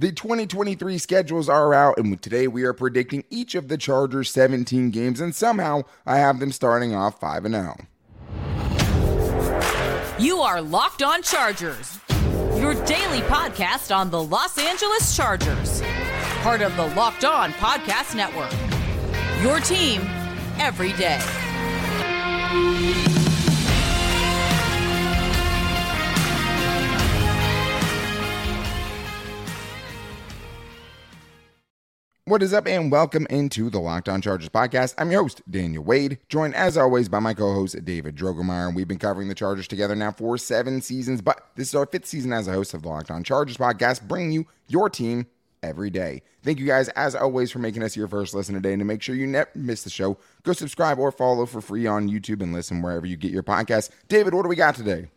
The 2023 schedules are out, and today we are predicting each of the Chargers' 17 games, and somehow I have them starting off 5 0. You are Locked On Chargers, your daily podcast on the Los Angeles Chargers, part of the Locked On Podcast Network. Your team every day. What is up, and welcome into the Locked On Chargers podcast. I'm your host, Daniel Wade, joined as always by my co host, David Drogemeyer. And we've been covering the Chargers together now for seven seasons, but this is our fifth season as a host of the Locked On Chargers podcast, bringing you your team every day. Thank you guys, as always, for making us your first listen today. And to make sure you never miss the show, go subscribe or follow for free on YouTube and listen wherever you get your podcasts. David, what do we got today?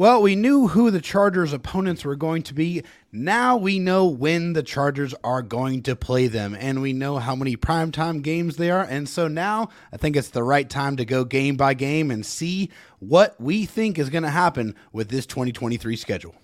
Well, we knew who the Chargers' opponents were going to be. Now we know when the Chargers are going to play them, and we know how many primetime games they are. And so now I think it's the right time to go game by game and see what we think is going to happen with this 2023 schedule.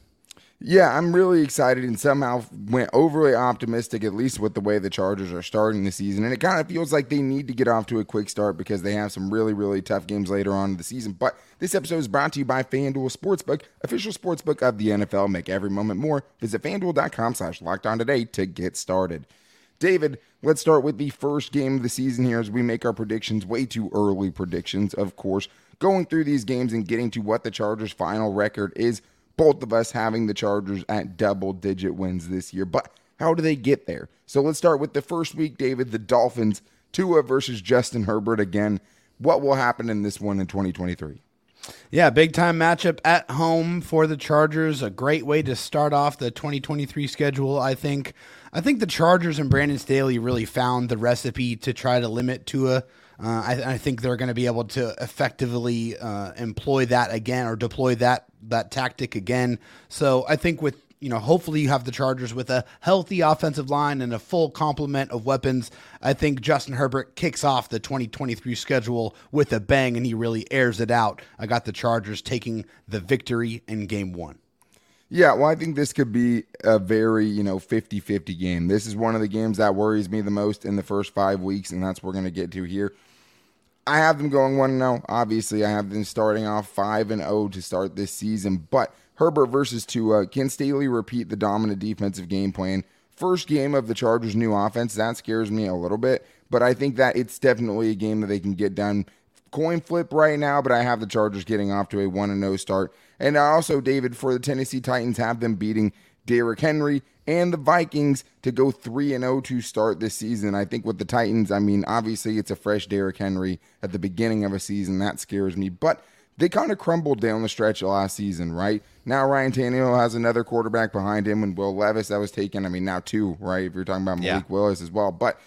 Yeah, I'm really excited and somehow went overly optimistic, at least with the way the Chargers are starting the season. And it kind of feels like they need to get off to a quick start because they have some really, really tough games later on in the season. But this episode is brought to you by FanDuel Sportsbook, official sportsbook of the NFL. Make every moment more. Visit fanduel.com slash locked on today to get started. David, let's start with the first game of the season here as we make our predictions, way too early predictions, of course. Going through these games and getting to what the Chargers' final record is both of us having the Chargers at double digit wins this year. But how do they get there? So let's start with the first week, David. The Dolphins, Tua versus Justin Herbert again. What will happen in this one in 2023? Yeah, big time matchup at home for the Chargers. A great way to start off the 2023 schedule, I think. I think the Chargers and Brandon Staley really found the recipe to try to limit Tua. Uh, I, I, think they're going to be able to effectively uh, employ that again or deploy that that tactic again. So I think with you know, hopefully you have the Chargers with a healthy offensive line and a full complement of weapons. I think Justin Herbert kicks off the 2023 schedule with a bang and he really airs it out. I got the Chargers taking the victory in game one. Yeah, well, I think this could be a very, you know, 50 50 game. This is one of the games that worries me the most in the first five weeks, and that's what we're going to get to here. I have them going 1 0. Obviously, I have them starting off 5 and 0 to start this season. But Herbert versus Tua, can Staley repeat the dominant defensive game plan? First game of the Chargers' new offense, that scares me a little bit. But I think that it's definitely a game that they can get done. Coin flip right now, but I have the Chargers getting off to a 1 0 start. And I also, David, for the Tennessee Titans, have them beating Derrick Henry and the Vikings to go 3 and 0 to start this season. I think with the Titans, I mean, obviously it's a fresh Derrick Henry at the beginning of a season. That scares me. But they kind of crumbled down the stretch last season, right? Now Ryan Tannehill has another quarterback behind him, and Will Levis that was taken. I mean, now two, right? If you're talking about Malik yeah. Willis as well, but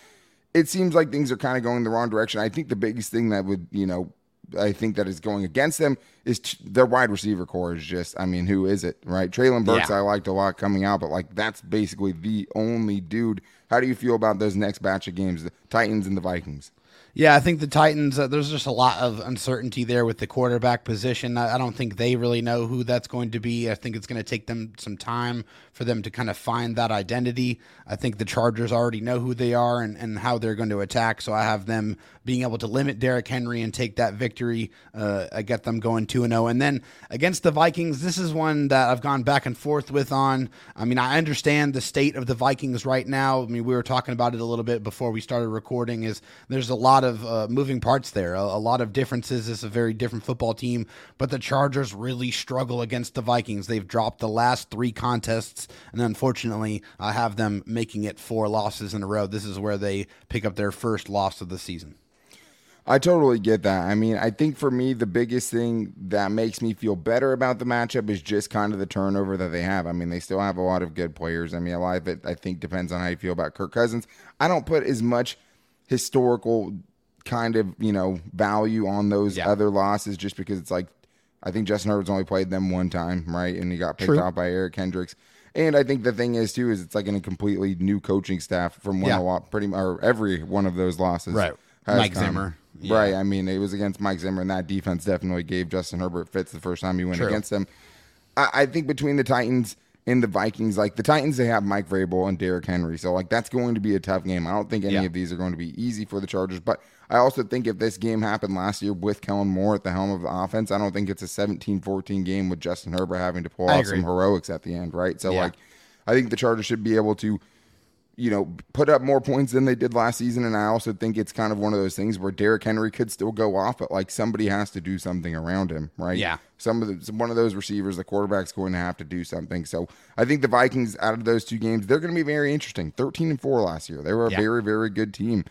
it seems like things are kind of going the wrong direction. I think the biggest thing that would, you know, I think that is going against them is t- their wide receiver core is just, I mean, who is it, right? Treylon Burks, yeah. I liked a lot coming out, but like that's basically the only dude. How do you feel about those next batch of games, the Titans and the Vikings? Yeah, I think the Titans, uh, there's just a lot of uncertainty there with the quarterback position. I, I, don't think they really know who that's going to be. I think it's going to take them some time for them to kind of find that identity. I think the Chargers already know who they are and, and how they're going to attack. So I have them being able to limit Derrick Henry and take that victory. Uh, I get them going 2 0. And then against the Vikings, this is one that I've gone back and forth with on. I mean, I understand the state of the Vikings right now. I mean, we were talking about it a little bit before we started recording, is there's a lot of uh, moving parts there, a, a lot of differences. It's a very different football team, but the Chargers really struggle against the Vikings. They've dropped the last three contests and unfortunately, I have them making it four losses in a row. This is where they pick up their first loss of the season. I totally get that. I mean, I think for me, the biggest thing that makes me feel better about the matchup is just kind of the turnover that they have. I mean, they still have a lot of good players. I mean, a lot of it, I think, depends on how you feel about Kirk Cousins. I don't put as much historical kind of, you know, value on those yeah. other losses just because it's like, I think Justin Herbert's only played them one time, right? And he got picked True. out by Eric Kendricks. And I think the thing is too is it's like in a completely new coaching staff from one yeah. lot pretty or every one of those losses. Right. Mike come. Zimmer. Yeah. Right. I mean, it was against Mike Zimmer, and that defense definitely gave Justin Herbert fits the first time he went True. against them. I, I think between the Titans in the Vikings. Like the Titans, they have Mike Vrabel and Derrick Henry. So like that's going to be a tough game. I don't think any Yeah. of these are going to be easy for the Chargers. But I also think if this game happened last year with Kellen Moore at the helm of the offense, I don't think it's a 17-14 game with Justin Herbert having to pull I out agree. some heroics at the end, right? So Yeah. like I think the Chargers should be able to you know, put up more points than they did last season. And I also think it's kind of one of those things where Derrick Henry could still go off, but like somebody has to do something around him, right? Yeah. Some of the one of those receivers, the quarterback's going to have to do something. So I think the Vikings out of those two games, they're going to be very interesting. Thirteen and four last year, they were a Yeah. very very good team.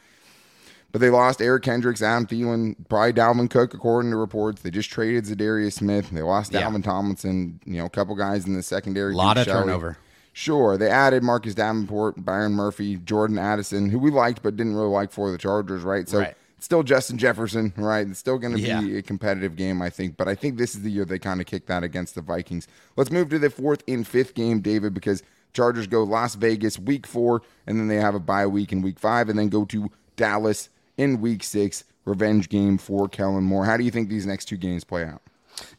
But they lost Eric Kendricks, Adam Thielen, probably Dalvin Cook, according to reports. They just traded Za'Darius Smith. They lost Yeah. Dalvin Tomlinson. You know, a couple guys in the secondary. A lot of Shelley. turnover. Sure, they added Marcus Davenport, Byron Murphy, Jordan Addison, who we liked but didn't really like for the Chargers, right? So Right. it's still Justin Jefferson, right? It's still going to Yeah. be a competitive game, I think. But I think this is the year they kind of kick that against the Vikings. Let's move to the fourth and fifth game, David, because Chargers go Las Vegas week four, and then they have a bye week in week five, and then go to Dallas in week six. Revenge game for Kellen Moore. How do you think these next two games play out?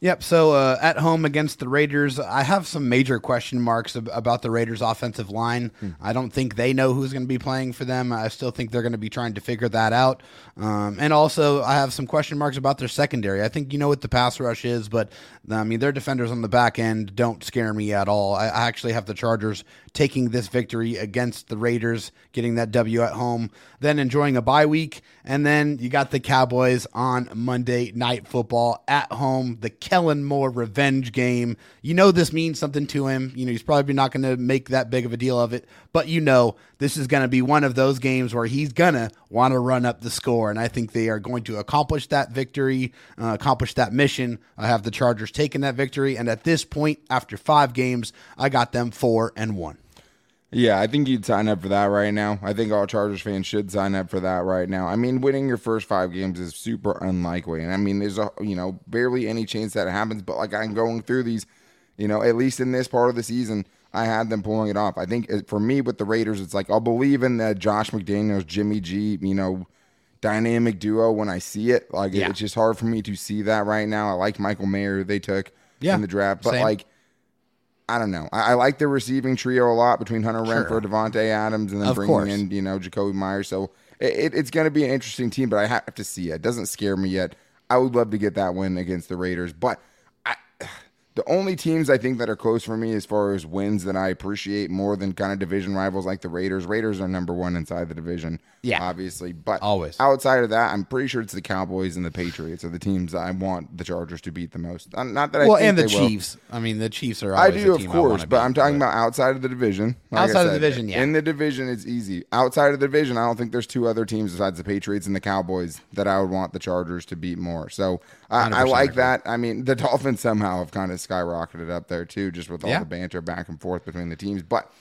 Yep. So uh, at home against the Raiders, I have some major question marks ab- about the Raiders' offensive line. I don't think they know who's going to be playing for them. I still think they're going to be trying to figure that out. Um, and also, I have some question marks about their secondary. I think you know what the pass rush is, but I mean their defenders on the back end don't scare me at all. I, I actually have the Chargers taking this victory against the Raiders, getting that W at home, then enjoying a bye week, and then you got the Cowboys on Monday Night Football at home, the Kellen Moore revenge game. You know this means something to him. You know he's probably not going to make that big of a deal of it, but you know this is going to be one of those games where he's going to want to run up the score, and I think they are going to accomplish that victory, uh, accomplish that mission. I have the Chargers taking that victory, and at this point, after five games, I got them four and one. Yeah, I think you'd sign up for that right now. I think all Chargers fans should sign up for that right now. I mean, winning your first five games is super unlikely, and I mean, there's a you know barely any chance that it happens. But like I'm going through these, you know, at least in this part of the season, I had them pulling it off. I think uh, for me with the Raiders, it's like I'll believe in the Josh McDaniels, Jimmy G, you know, dynamic duo when I see it. Like Yeah. it's just hard for me to see that right now. I like Michael Mayer they took Yeah, in the draft, but same. like. I don't know. I, I like the receiving trio a lot between Hunter Sure. Renfrow, Davante Adams, and then Of bringing course. in you know Jakobi Meyers. So it, it, it's going to be an interesting team, but I have to see it. It doesn't scare me yet. I would love to get that win against the Raiders, but the only teams I think that are close for me as far as wins that I appreciate more than kind of division rivals like the Raiders. Raiders are number one inside the division, Yeah. obviously. But Always. outside of that, I'm pretty sure it's the Cowboys and the Patriots are the teams I want the Chargers to beat the most. Uh, Not that I well, and the they will. Chiefs. I mean, the Chiefs are. I do, of course, but beat, I'm talking about outside of the division. Like Outside of the division, yeah. In the division, it's easy. Outside of the division, I don't think there's two other teams besides the Patriots and the Cowboys that I would want the Chargers to beat more. So I, I like that. I mean, the Dolphins somehow have kind of skyrocketed up there too, just with all Yeah. the banter back and forth between the teams. But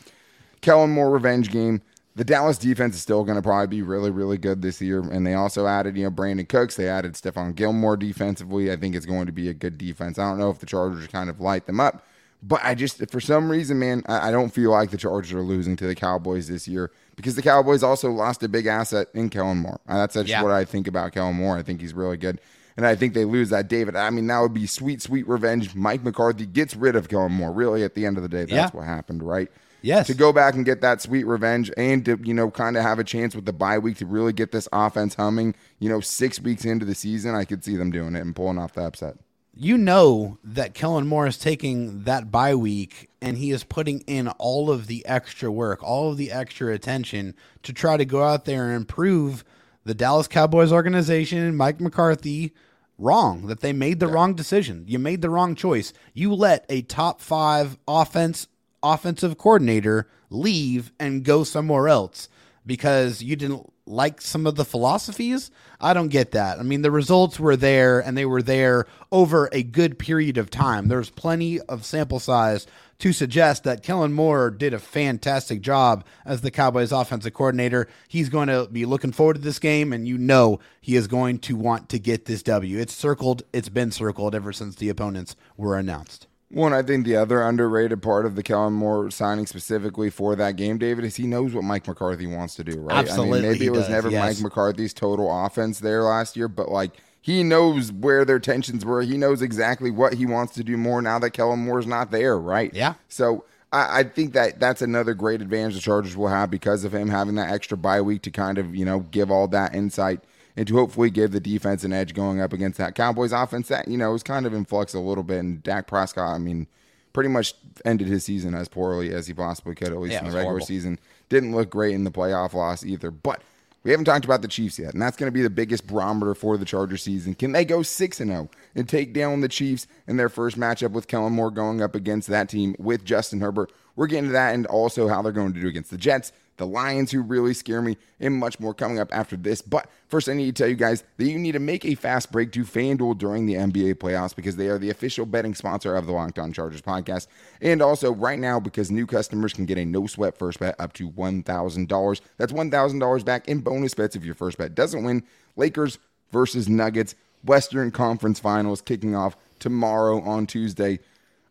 Kellen Moore revenge game. The Dallas defense is still going to probably be really, really good this year. And they also added, you know, Brandin Cooks. They added Stephon Gilmore defensively. I think it's going to be a good defense. I don't know if the Chargers kind of light them up, but I just, for some reason, man, I, I don't feel like the Chargers are losing to the Cowboys this year because the Cowboys also lost a big asset in Kellen Moore. Uh, That's just Yeah. what I think about Kellen Moore. I think he's really good. And I think they lose that David. I mean, that would be sweet, sweet revenge. Mike McCarthy gets rid of Kellen Moore. Really, at the end of the day, that's Yeah. what happened, right? Yes. To go back and get that sweet revenge and to, you know, kind of have a chance with the bye week to really get this offense humming, you know, six weeks into the season, I could see them doing it and pulling off the upset. you know that Kellen Moore is taking that bye week and he is putting in all of the extra work, all of the extra attention to try to go out there and improve the Dallas Cowboys organization Mike McCarthy wrong, that they made the wrong decision. You made the wrong choice. You let a top five offense offensive coordinator leave and go somewhere else because you didn't like some of the philosophies. I don't get that. I mean, the results were there and they were there over a good period of time. There's plenty of sample size to suggest that Kellen Moore did a fantastic job as the Cowboys offensive coordinator. He's going to be looking forward to this game and you know he is going to want to get this W. It's circled, it's been circled ever since the opponents were announced. One, I think the other underrated part of the Kellen Moore signing specifically for that game, David, is he knows what Mike McCarthy wants to do, right? I Absolutely mean, maybe it was does, never yes. Mike McCarthy's total offense there last year, but like he knows where their tensions were. He knows exactly what he wants to do more now that Kellen Moore's not there, right? Yeah. So I, I think that that's another great advantage the Chargers will have because of him having that extra bye week to kind of you know give all that insight and to hopefully give the defense an edge going up against that Cowboys offense that you know was kind of in flux a little bit. And Dak Prescott, I mean, pretty much ended his season as poorly as he possibly could, at least Yeah, in the regular horrible. season. Didn't look great in the playoff loss either, but. We haven't talked about the Chiefs yet, and that's going to be the biggest barometer for the Charger season. Can they go 6 and 0 and take down the Chiefs in their first matchup with Kellen Moore going up against that team with Justin Herbert? We're getting to that and also how they're going to do against the Jets, the Lions, who really scare me, and much more coming up after this. But first, I need to tell you guys that you need to make a fast break to FanDuel during the NBA playoffs because they are the official betting sponsor of the Locked On Chargers podcast. And also, right now, because new customers can get a no sweat first bet up to $1,000. That's $1,000 back in bonus bets if your first bet doesn't win. Lakers versus Nuggets, Western Conference Finals kicking off tomorrow on Tuesday.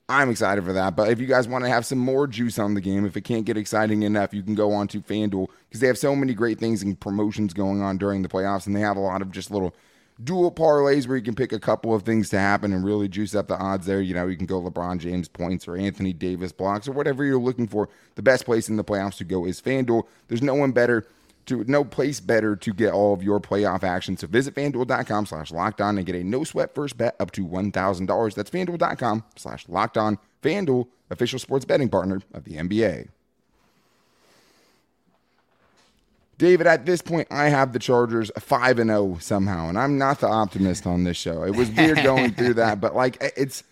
I'm excited for that. But if you guys want to have some more juice on the game, if it can't get exciting enough, you can go on to FanDuel because they have so many great things and promotions going on during the playoffs, and they have a lot of just little dual parlays where you can pick a couple of things to happen and really juice up the odds there. You know, you can go LeBron James points or Anthony Davis blocks or whatever you're looking for. The best place in the playoffs to go is FanDuel. There's no one better to no place better to get all of your playoff action. So visit fanduel.com slash locked on and get a no sweat first bet up to $1,000. That's fanduel.com slash locked on. Fanduel, official sports betting partner of the NBA. David, at this point, I have the Chargers 5 and 0 somehow, and I'm not the optimist on this show. It was weird going through that, but like it's,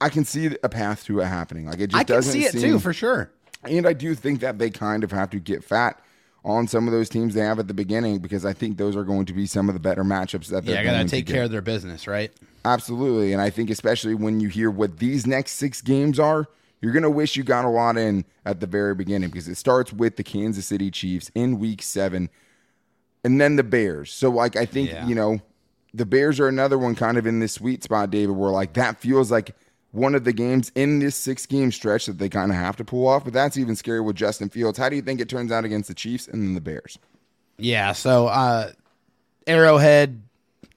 I can see a path to it happening. Like it just I can doesn't see it seem, too, for sure. and I do think that they kind of have to get fat on some of those teams they have at the beginning because I think those are going to be some of the better matchups that they're Yeah, going gotta to take care of their business, right? Absolutely. And I think especially when you hear what these next six games are, you're going to wish you got a lot in at the very beginning because it starts with the Kansas City Chiefs in week seven and then the Bears. So, like, I think, Yeah. you know, the Bears are another one kind of in this sweet spot, David, where like that feels like one of the games in this six game stretch that they kind of have to pull off. But that's even scary with Justin Fields. How do you think it turns out against the Chiefs and then the Bears? Yeah, so uh Arrowhead,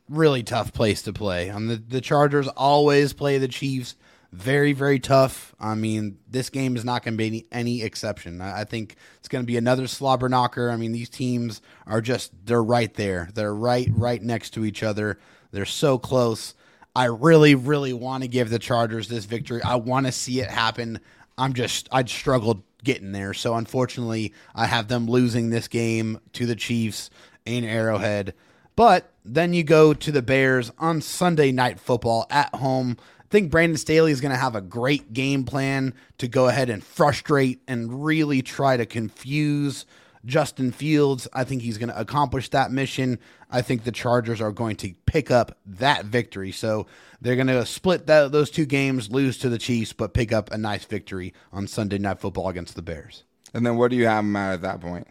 really tough place to play. On the the Chargers always play the Chiefs very very tough. I mean, this game is not going to be any, any exception. I, I think it's going to be another slobber knocker. I mean, these teams are just they're right there. They're right right next to each other. They're so close. I really really want to give the Chargers this victory. I want to see it happen. I'm just I'd struggled getting there. So unfortunately, I have them losing this game to the Chiefs in Arrowhead. But then you go to the Bears on Sunday night football at home. I think Brandon Staley is going to have a great game plan to go ahead and frustrate and really try to confuse Justin Fields. I think he's going to accomplish that mission. I think the Chargers are going to pick up that victory. So they're going to split that, those two games, lose to the Chiefs, but pick up a nice victory on Sunday Night Football against the Bears. And then what do you have them at at that point?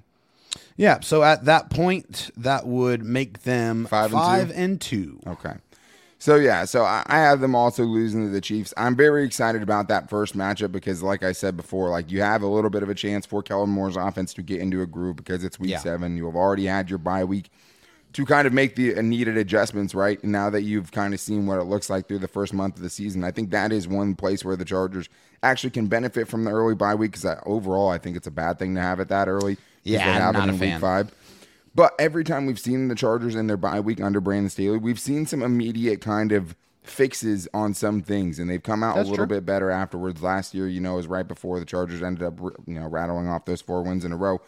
Yeah. So at that point, that would make them Five and two? five and two. Okay. So yeah, so I I have them also losing to the Chiefs. I'm very excited about that first matchup because, like I said before, like you have a little bit of a chance for Kellen Moore's offense to get into a groove because it's week Yeah. seven. You have already had your bye week to kind of make the uh, needed adjustments, right? Now that you've kind of seen what it looks like through the first month of the season, I think that is one place where the Chargers actually can benefit from the early bye week because uh, overall, I think it's a bad thing to have it that early. Yeah, they it not a in fan. Week five. But every time we've seen the Chargers in their bye week under Brandon Staley, we've seen some immediate kind of fixes on some things, and they've come out That's a little true. bit better afterwards. Last year, you know, was right before the Chargers ended up, you know, rattling off those four wins in a row.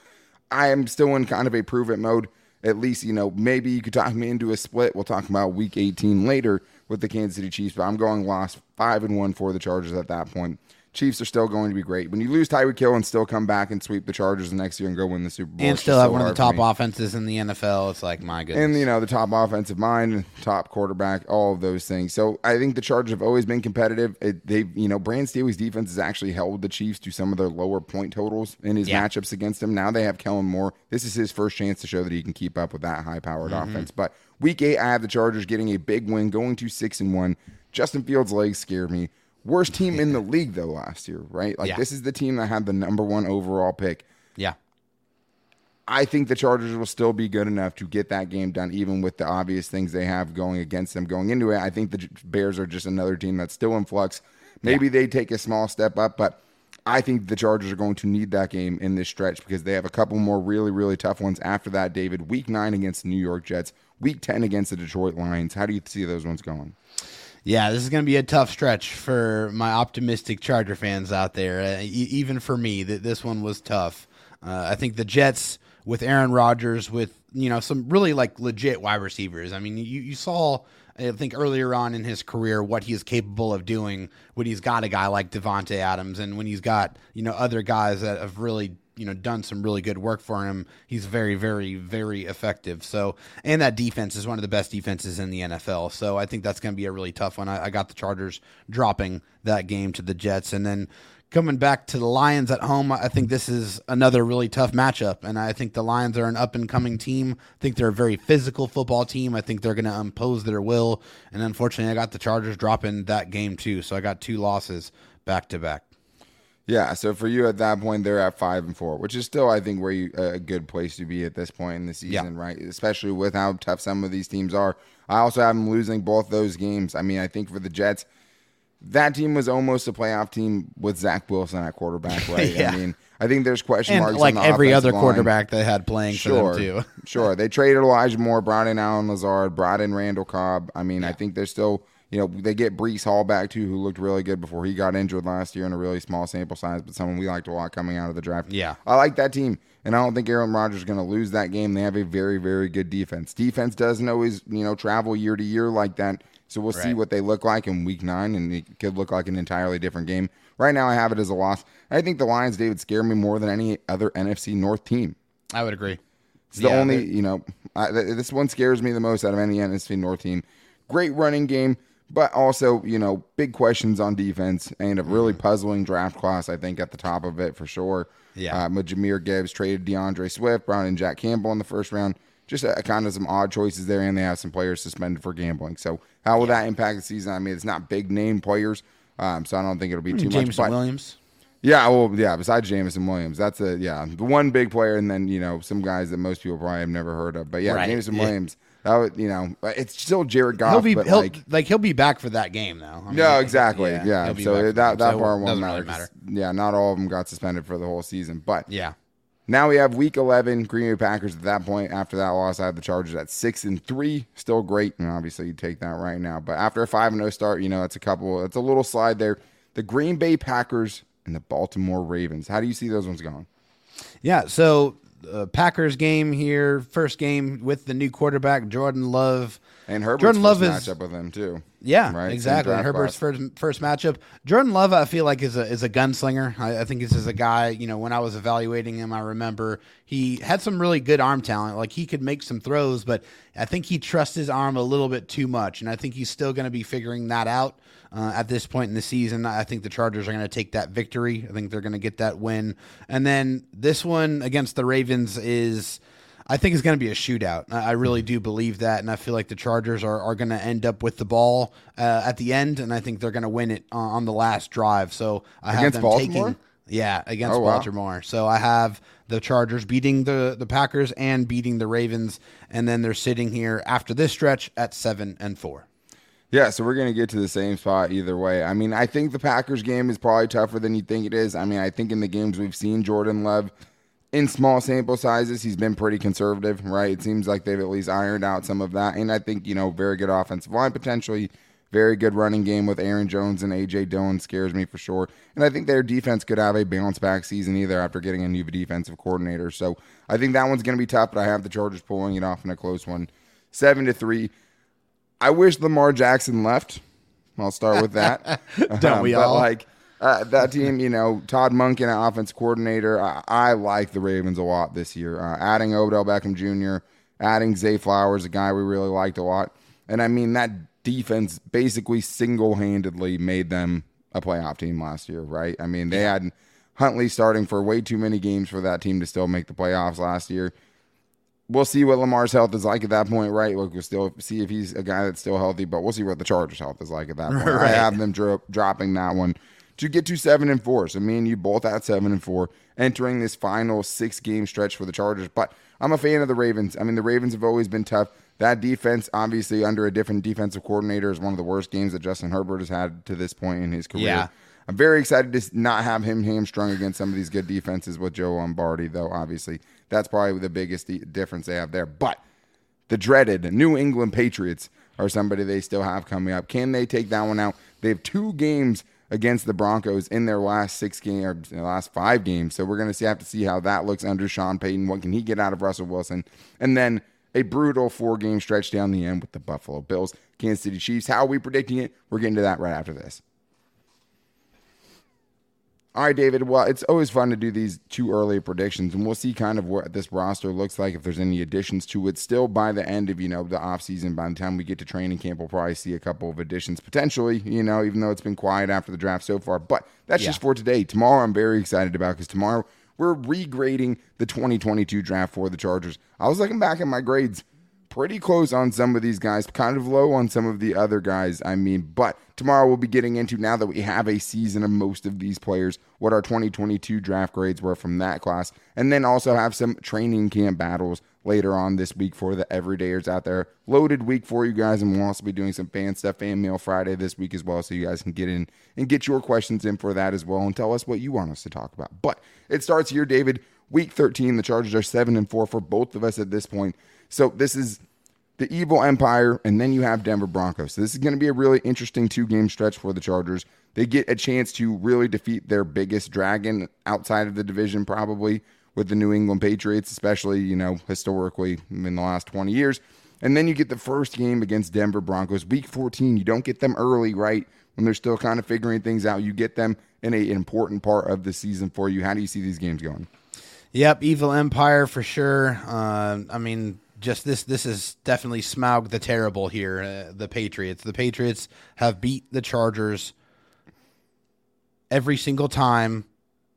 I am still in kind of a prove it mode. At least, you know, maybe you could talk me into a split. We'll talk about week 18 later with the Kansas City Chiefs, but I'm going lost five and one for the Chargers at that point. Chiefs are still going to be great. When you lose Tyreek Hill and still come back and sweep the Chargers the next year and go win the Super Bowl, And still have so one of the top offenses in the NFL. It's like, my goodness. And you know the top offensive mind, top quarterback, all of those things. So I think the Chargers have always been competitive. It, they, you know, Brand Staley's defense has actually held the Chiefs to some of their lower point totals in his Yeah. matchups against them. Now they have Kellen Moore. This is his first chance to show that he can keep up with that high-powered Mm-hmm. offense. But week eight, I have the Chargers getting a big win, going to six and one. Justin Fields' legs scare me. Worst team in the league though last year, right? Like Yeah. this is the team that had the number one overall pick. yeah. I think the Chargers will still be good enough to get that game done, even with the obvious things they have going against them going into it. I think the Bears are just another team that's still in flux. Maybe they take a small step up, but I think the Chargers are going to need that game in this stretch because they have a couple more really, really tough ones after that, David. Week nine against the New York Jets, week 10 against the Detroit Lions. How do you see those ones going? Yeah, this is going to be a tough stretch for my optimistic Charger fans out there. Uh, e- even for me, that this one was tough. Uh, I think the Jets with Aaron Rodgers, with you know some really like legit wide receivers. I mean, you you saw I think earlier on in his career what he is capable of doing when he's got a guy like Davante Adams, and when he's got you know other guys that have really you know done some really good work for him. He's very, very, very effective. So, and that defense is one of the best defenses in the NFL. So, I think that's going to be a really tough one. I, I got the Chargers dropping that game to the Jets, and then coming back to the Lions at home, I think this is another really tough matchup. And I think the Lions are an up and coming team. I think they're a very physical football team. I think they're going to impose their will. And unfortunately, I got the Chargers dropping that game too. So I got two losses back to back. Yeah, so for you at that point, they're at five and four, which is still, I think, where you a good place to be at this point in the season, Yeah. right? Especially with how tough some of these teams are. I also have them losing both those games. I mean, I think for the Jets, that team was almost a playoff team with Zach Wilson at quarterback, right? Yeah. I mean, I think there's question And marks like every other line. quarterback they had playing Sure, for them too. sure. They traded Elijah Moore, brought in Allen Lazard, brought in Randall Cobb. I mean, I think they're still, you know, they get Breece Hall back too, who looked really good before he got injured last year in a really small sample size, but someone we liked a lot coming out of the draft. Yeah. I like that team, and I don't think Aaron Rodgers is going to lose that game. They have a very, very good defense. Defense doesn't always, you know, travel year to year like that. So we'll see what they look like in week nine, and it could look like an entirely different game. Right now, I have it as a loss. I think the Lions, David, scare me more than any other NFC North team. I would agree. It's the Yeah, only, you know, I, th- this one scares me the most out of any NFC North team. Great running game, but also, you know, big questions on defense and a really puzzling draft class, I think, at the top of it for sure. Yeah. Uh, Jahmyr Gibbs traded DeAndre Swift, brought in Jack Campbell in the first round. Just a, kind of some odd choices there, and they have some players suspended for gambling. So, how will that impact the season? I mean, it's not big name players, um, so I don't think it'll be too much. Jameson But Williams. yeah, well, yeah. Besides Jameson Williams, that's a yeah, the one big player, and then you know some guys that most people probably have never heard of. But yeah, Right, Jameson yeah. Williams. That would, you know, it's still Jared Goff, He'll be he'll, like like, he'll be back for that game though. I mean, no, exactly, he'll yeah. So that that so part won't matter. really matter. Yeah, not all of them got suspended for the whole season, but Yeah. now we have Week 11, Green Bay Packers. At that point, after that loss, I have the Chargers at six and three, still great, and obviously you take that right now. But after a five and zero start, you know that's a couple, that's a little slide there. The Green Bay Packers and the Baltimore Ravens. How do you see those ones going? Yeah, so uh, Packers game here, first game with the new quarterback Jordan Love. And Herbert's Jordan first Love is matchup with them too. Yeah, Right, exactly. Herbert's class. first first matchup. Jordan Love, I feel like is a is a gunslinger. I, I think this is a guy. You know, when I was evaluating him, I remember he had some really good arm talent. Like he could make some throws, but I think he trusts his arm a little bit too much, and I think he's still going to be figuring that out. Uh, at this point in the season, I think the Chargers are going to take that victory. I think they're going to get that win, and then this one against the Ravens is. I think it's going to be a shootout. I really do believe that, and I feel like the Chargers are, are going to end up with the ball uh, at the end, and I think they're going to win it on, on the last drive. So I have Against them Baltimore? taking, yeah, against Oh, wow. Baltimore. So I have the Chargers beating the the Packers and beating the Ravens, and then they're sitting here after this stretch at seven and four. Yeah, so we're going to get to the same spot either way. I mean, I think the Packers game is probably tougher than you think it is. I mean, I think in the games we've seen Jordan Love in small sample sizes, he's been pretty conservative, right? It seems like they've at least ironed out some of that. And I think, you know, very good offensive line potentially, very good running game with Aaron Jones and A.J. Dillon scares me for sure. And I think their defense could have a bounce back season either after getting a new defensive coordinator. So I think that one's going to be tough, but I have the Chargers pulling it off in a close one. Seven to three. I wish Lamar Jackson left. I'll start with that. Don't we all? like uh, that team, you know, Todd Monken, an offense coordinator. I, I like the Ravens a lot this year. Uh, adding Odell Beckham Jr., adding Zay Flowers, a guy we really liked a lot, and I mean that defense basically single handedly made them a playoff team last year, right? I mean they had Huntley starting for way too many games for that team to still make the playoffs last year we'll see what Lamar's health is like at that point, right? We'll still see if he's a guy that's still healthy, but we'll see what the Chargers' health is like at that point. I Right. have them dro- dropping that one to get to seven and four. So me and you both at seven and four, entering this final six game stretch for the Chargers. But I'm a fan of the Ravens. I mean, the Ravens have always been tough. That defense, obviously, under a different defensive coordinator, is one of the worst games that Justin Herbert has had to this point in his career. Yeah. I'm very excited to not have him hamstrung against some of these good defenses with Joe Lombardi, though. Obviously, that's probably the biggest difference they have there. But the dreaded New England Patriots are somebody they still have coming up. Can they take that one out? They have two games against the Broncos in their last six games or last five games. So we're going to have to see how that looks under Sean Payton. What can he get out of Russell Wilson? And then a brutal four game stretch down the end with the Buffalo Bills, Kansas City Chiefs. How are we predicting it? We're getting to that right after this. All right, David. Well, it's always fun to do these two early predictions, and we'll see kind of what this roster looks like if there's any additions to it. Still, by the end of you know the offseason, by the time we get to training camp, we'll probably see a couple of additions potentially. You know, even though it's been quiet after the draft so far. But that's yeah. just for today. Tomorrow, I'm very excited about because tomorrow we're regrading the 2022 draft for the Chargers. I was looking back at my grades pretty close on some of these guys, kind of low on some of the other guys. I mean, but tomorrow we'll be getting into now that we have a season of most of these players, what our 2022 draft grades were from that class, and then also have some training camp battles later on this week for the everydayers out there. Loaded week for you guys, and we'll also be doing some fan stuff, fan mail Friday this week as well, so you guys can get in and get your questions in for that as well, and tell us what you want us to talk about. But it starts here, David. Week 13, the Chargers are seven and four for both of us at this point. So this is the evil empire, and then you have Denver Broncos. So this is going to be a really interesting two game stretch for the Chargers. They get a chance to really defeat their biggest dragon outside of the division, probably with the New England Patriots, especially, you know, historically in the last 20 years. And then you get the first game against Denver Broncos, week 14. You don't get them early, right? When they're still kind of figuring things out. You get them in a, an important part of the season for you. How do you see these games going? Yep, Evil Empire for sure. Uh, I mean, just this this is definitely Smaug the terrible here. Uh, the Patriots. The Patriots have beat the Chargers every single time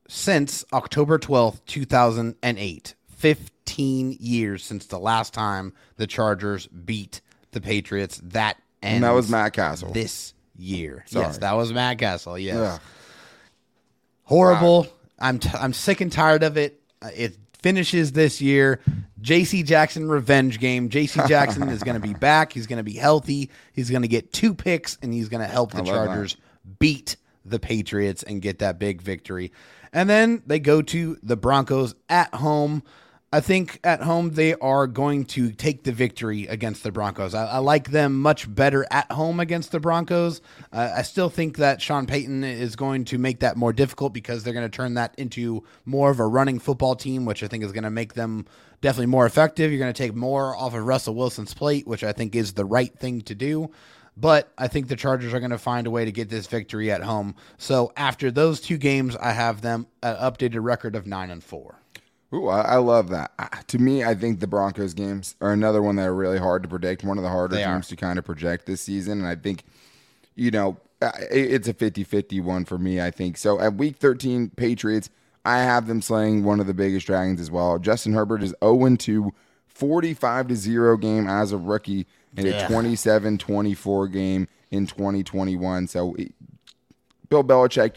since October twelfth, two thousand and eight. Fifteen years since the last time the Chargers beat the Patriots. That and that was Matt Cassel this year. Sorry. Yes, that was Matt Cassel. Yes. Ugh. Horrible. Wow. I'm t- I'm sick and tired of it. Uh, it finishes this year. JC Jackson revenge game. JC Jackson is going to be back. He's going to be healthy. He's going to get two picks and he's going to help the Chargers that. beat the Patriots and get that big victory. And then they go to the Broncos at home. I think at home they are going to take the victory against the Broncos. I, I like them much better at home against the Broncos. Uh, I still think that Sean Payton is going to make that more difficult because they're going to turn that into more of a running football team, which I think is going to make them definitely more effective. You're going to take more off of Russell Wilson's plate, which I think is the right thing to do. But I think the Chargers are going to find a way to get this victory at home. So after those two games, I have them an updated record of nine and four. Ooh, I, I love that. Uh, to me, I think the Broncos games are another one that are really hard to predict. One of the harder games to kind of project this season. And I think, you know, it's a 50 50 one for me, I think. So at week 13, Patriots, I have them slaying one of the biggest dragons as well. Justin Herbert is 0 2, 45 to 0 game as a rookie, and yeah. a 27 24 game in 2021. So Bill Belichick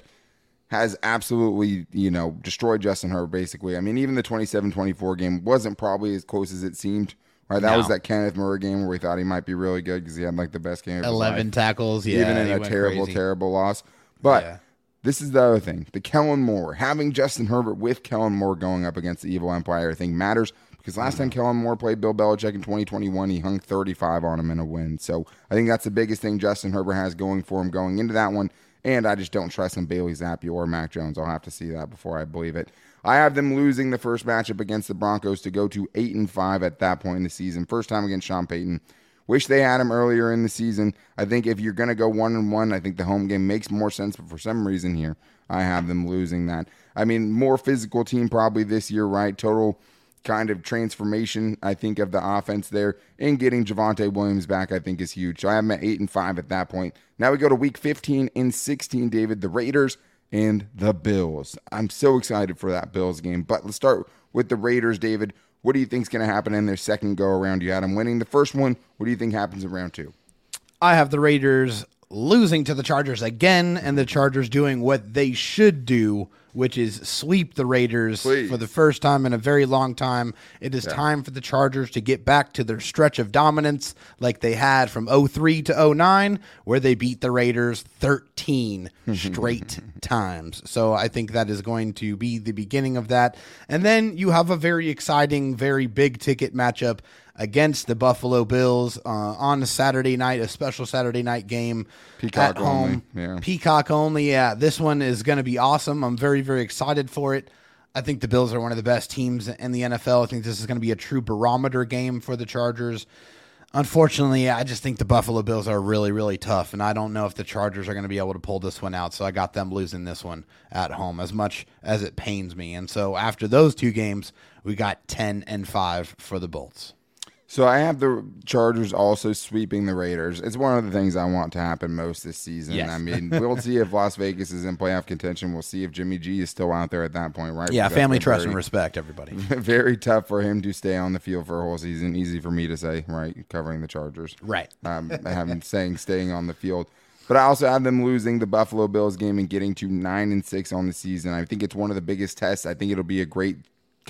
has absolutely, you know, destroyed Justin Herbert basically. I mean, even the 27-24 game wasn't probably as close as it seemed. Right, that no. was that Kenneth Murray game where we thought he might be really good because he had like the best game. Eleven tackles, yeah, even in a terrible, crazy. terrible loss. But yeah. this is the other thing: the Kellen Moore having Justin Herbert with Kellen Moore going up against the Evil Empire, I think matters because last mm-hmm. time Kellen Moore played Bill Belichick in 2021, he hung 35 on him in a win. So I think that's the biggest thing Justin Herbert has going for him going into that one. And I just don't trust in Bailey Zappe or Mac Jones. I'll have to see that before I believe it. I have them losing the first matchup against the Broncos to go to eight and five at that point in the season. First time against Sean Payton. Wish they had him earlier in the season. I think if you're going to go one and one, I think the home game makes more sense. But for some reason here, I have them losing that. I mean, more physical team probably this year, right? Total kind of transformation, I think, of the offense there. And getting Javonte Williams back, I think, is huge. So I have them at 8 and 5 at that point. Now we go to week 15 and 16, David. The Raiders and the Bills. I'm so excited for that Bills game. But let's start with the Raiders, David. What do you think is going to happen in their second go around? You had them winning the first one. What do you think happens in round two? I have the Raiders losing to the Chargers again, and the Chargers doing what they should do, which is sweep the Raiders Please. for the first time in a very long time. It is time for the Chargers to get back to their stretch of dominance like they had from 03 to 09, where they beat the Raiders 13 straight times. So I think that is going to be the beginning of that. And then you have a very exciting, very big ticket matchup against the Buffalo Bills uh, on a Saturday night, a special Saturday night game Peacock at home. only, yeah. Peacock only. Yeah, this one is going to be awesome. I'm very, very excited for it. I think the Bills are one of the best teams in the NFL. I think this is going to be a true barometer game for the Chargers. Unfortunately, I just think the Buffalo Bills are really, really tough, and I don't know if the Chargers are going to be able to pull this one out. So I got them losing this one at home, as much as it pains me. And so after those two games, we got ten and five for the Bolts. So I have the Chargers also sweeping the Raiders. It's one of the things I want to happen most this season. Yes. I mean, we'll see if Las Vegas is in playoff contention. We'll see if Jimmy G is still out there at that point, right? Yeah, family trust very- and respect, everybody. Very tough for him to stay on the field for a whole season. Easy for me to say, right? Covering the Chargers, Right. Um, I haven't saying staying on the field, but I also have them losing the Buffalo Bills game and getting to nine and six on the season. I think it's one of the biggest tests. I think it'll be a great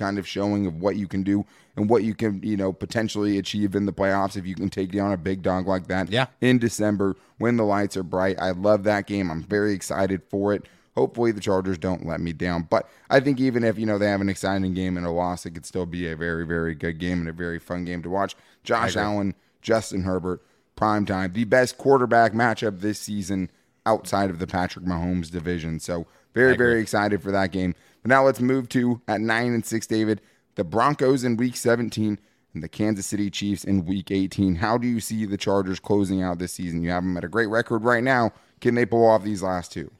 kind of showing of what you can do and what you can, you know, potentially achieve in the playoffs if you can take down a big dog like that Yeah. in December when the lights are bright. I love that game. I'm very excited for it. Hopefully the Chargers don't let me down. But I think even if, you know, they have an exciting game and a loss, it could still be a very, very good game and a very fun game to watch. Josh Allen, Justin Herbert, prime time. The best quarterback matchup this season outside of the Patrick Mahomes division. So very, very excited for that game. But now let's move to at nine and six, David. The Broncos in week 17 and the Kansas City Chiefs in week 18. How do you see the Chargers closing out this season? You have them at a great record right now. Can they pull off these last two?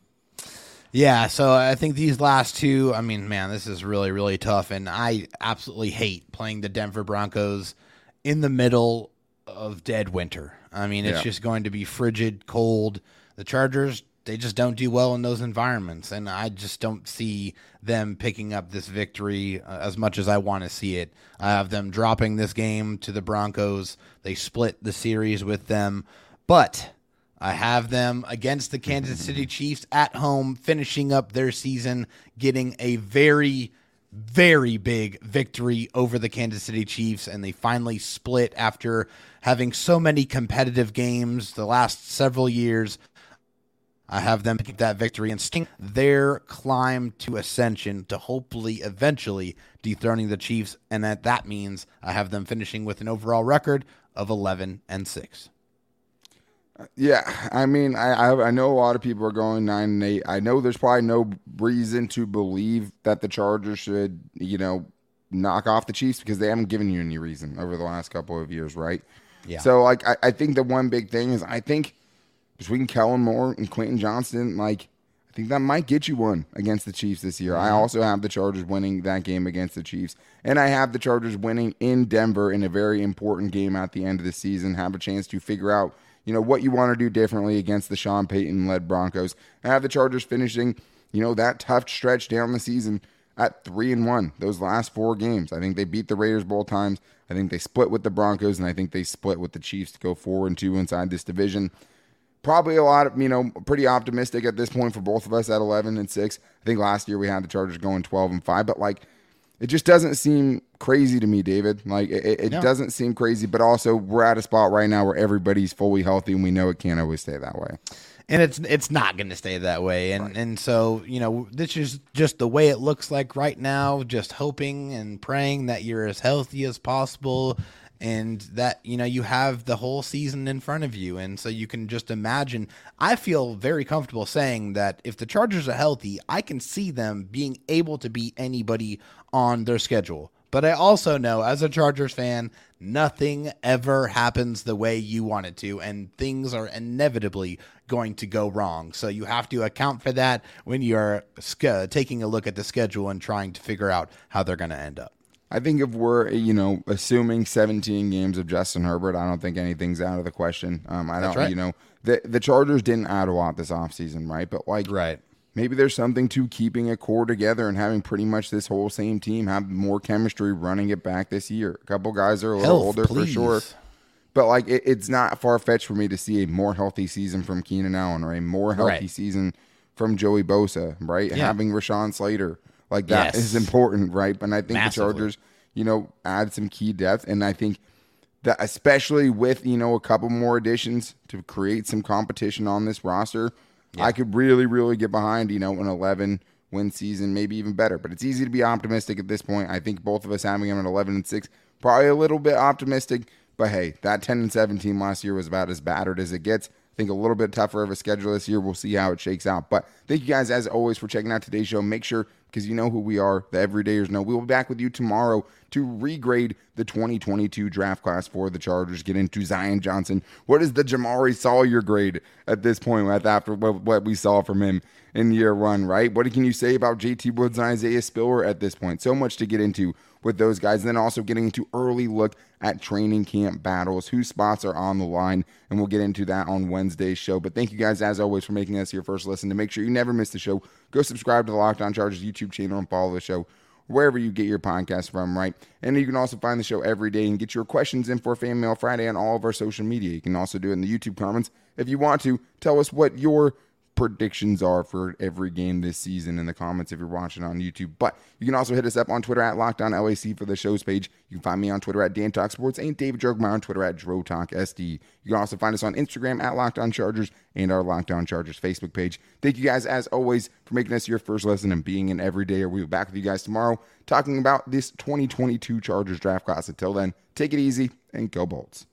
Yeah, so I think these last two, I mean, man, this is really, really tough. And I absolutely hate playing the Denver Broncos in the middle of dead winter. I mean, it's Yeah. just going to be frigid, cold. The Chargers, they just don't do well in those environments. And I just don't see them picking up this victory uh, as much as I want to see it. I have them dropping this game to the Broncos. They split the series with them. But I have them against the Kansas City Chiefs at home, finishing up their season, getting a very, very big victory over the Kansas City Chiefs. And they finally split after having so many competitive games the last several years. I have them pick that victory and sting their climb to ascension to hopefully eventually dethroning the Chiefs. And that, that means I have them finishing with an overall record of 11 and 6. Uh, yeah, I mean, I, I I know a lot of people are going nine and eight. I know there's probably no reason to believe that the Chargers should, you know, knock off the Chiefs because they haven't given you any reason over the last couple of years, right? Yeah. So, like, I, I think the one big thing is I think between Kellen Moore and Quentin Johnston, like, I think that might get you one against the Chiefs this year. I mm-hmm. also have the Chargers winning that game against the Chiefs. And I have the Chargers winning in Denver in a very important game at the end of the season. Have a chance to figure out, you know, what you want to do differently against the Sean Payton led Broncos. I have the Chargers finishing, you know, that tough stretch down the season at three and one. Those last four games. I think they beat the Raiders both times. I think they split with the Broncos, and I think they split with the Chiefs to go four and two inside this division probably a lot of you know pretty optimistic at this point for both of us at 11 and 6 i think last year we had the chargers going 12 and 5 but like it just doesn't seem crazy to me david. Like it, it No. doesn't seem crazy but also we're at a spot right now where everybody's fully healthy and we know it can't always stay that way. And it's it's not going to stay that way. And and so you know this is just the way it looks like right now just hoping and praying that you're as healthy as possible and that you know you have the whole season in front of you and so you can just imagine i feel very comfortable saying that if the chargers are healthy i can see them being able to beat anybody on their schedule but I also know, as a Chargers fan, nothing ever happens the way you want it to, and things are inevitably going to go wrong. So you have to account for that when you're taking a look at the schedule and trying to figure out how they're going to end up. I think if we're you know assuming 17 games of Justin Herbert, I don't think anything's out of the question. Um, I don't right. you know the the Chargers didn't add a lot this offseason, right? But like Right. maybe there's something to keeping a core together and having pretty much this whole same team have more chemistry running it back this year. A couple guys are a little Health, older please. for sure. But like, it, it's not far fetched for me to see a more healthy season from Keenan Allen or a more healthy Right. season from Joey Bosa, right? Yeah. Having Rashawn Slater, like that is Yes. important, right? But I think Massively. the Chargers, you know, add some key depth, and I think that especially with you know a couple more additions to create some competition on this roster, I could really, really get behind you know an 11 win season, maybe even better. But it's easy to be optimistic at this point. I think both of us having them at 11 and six, probably a little bit optimistic. But hey, that 10 and 17 last year was about as battered as it gets. I think a little bit tougher of a schedule this year. We'll see how it shakes out. But thank you guys as always for checking out today's show. Make sure because you know who we are, the everydayers know. We will be back with you tomorrow to regrade the 2022 draft class for the Chargers. Get into Zion Johnson. What is the Jamaree Salyer grade at this point after what, we saw from him in year one, right? What can you say about JT Woods and Isaiah Spiller at this point? So much to get into with those guys. And then also getting into early look at training camp battles, whose spots are on the line, and we'll get into that on Wednesday's show. But thank you guys as always for making us your first listen. To make sure you never miss the show, go subscribe to the Locked On Chargers YouTube channel and follow the show wherever you get your podcast from, right? And you can also find the show every day and get your questions in for Fan Mail Friday on all of our social media. You can also do it in the YouTube comments if you want to. Tell us what your predictions are for every game this season in the comments if you're watching on YouTube. But you can also hit us up on Twitter at Locked On LAC for the show's page. You can find me on Twitter at Dan Talk Sports and David Drogmeyer on Twitter at Dro Talk SD. You can also find us on Instagram at Locked On Chargers and our Locked On Chargers Facebook page. Thank you guys as always for making us your first lesson and being an everyday. We'll be back with you guys tomorrow talking about this 2022 Chargers draft class. Until then, take it easy and go Bolts.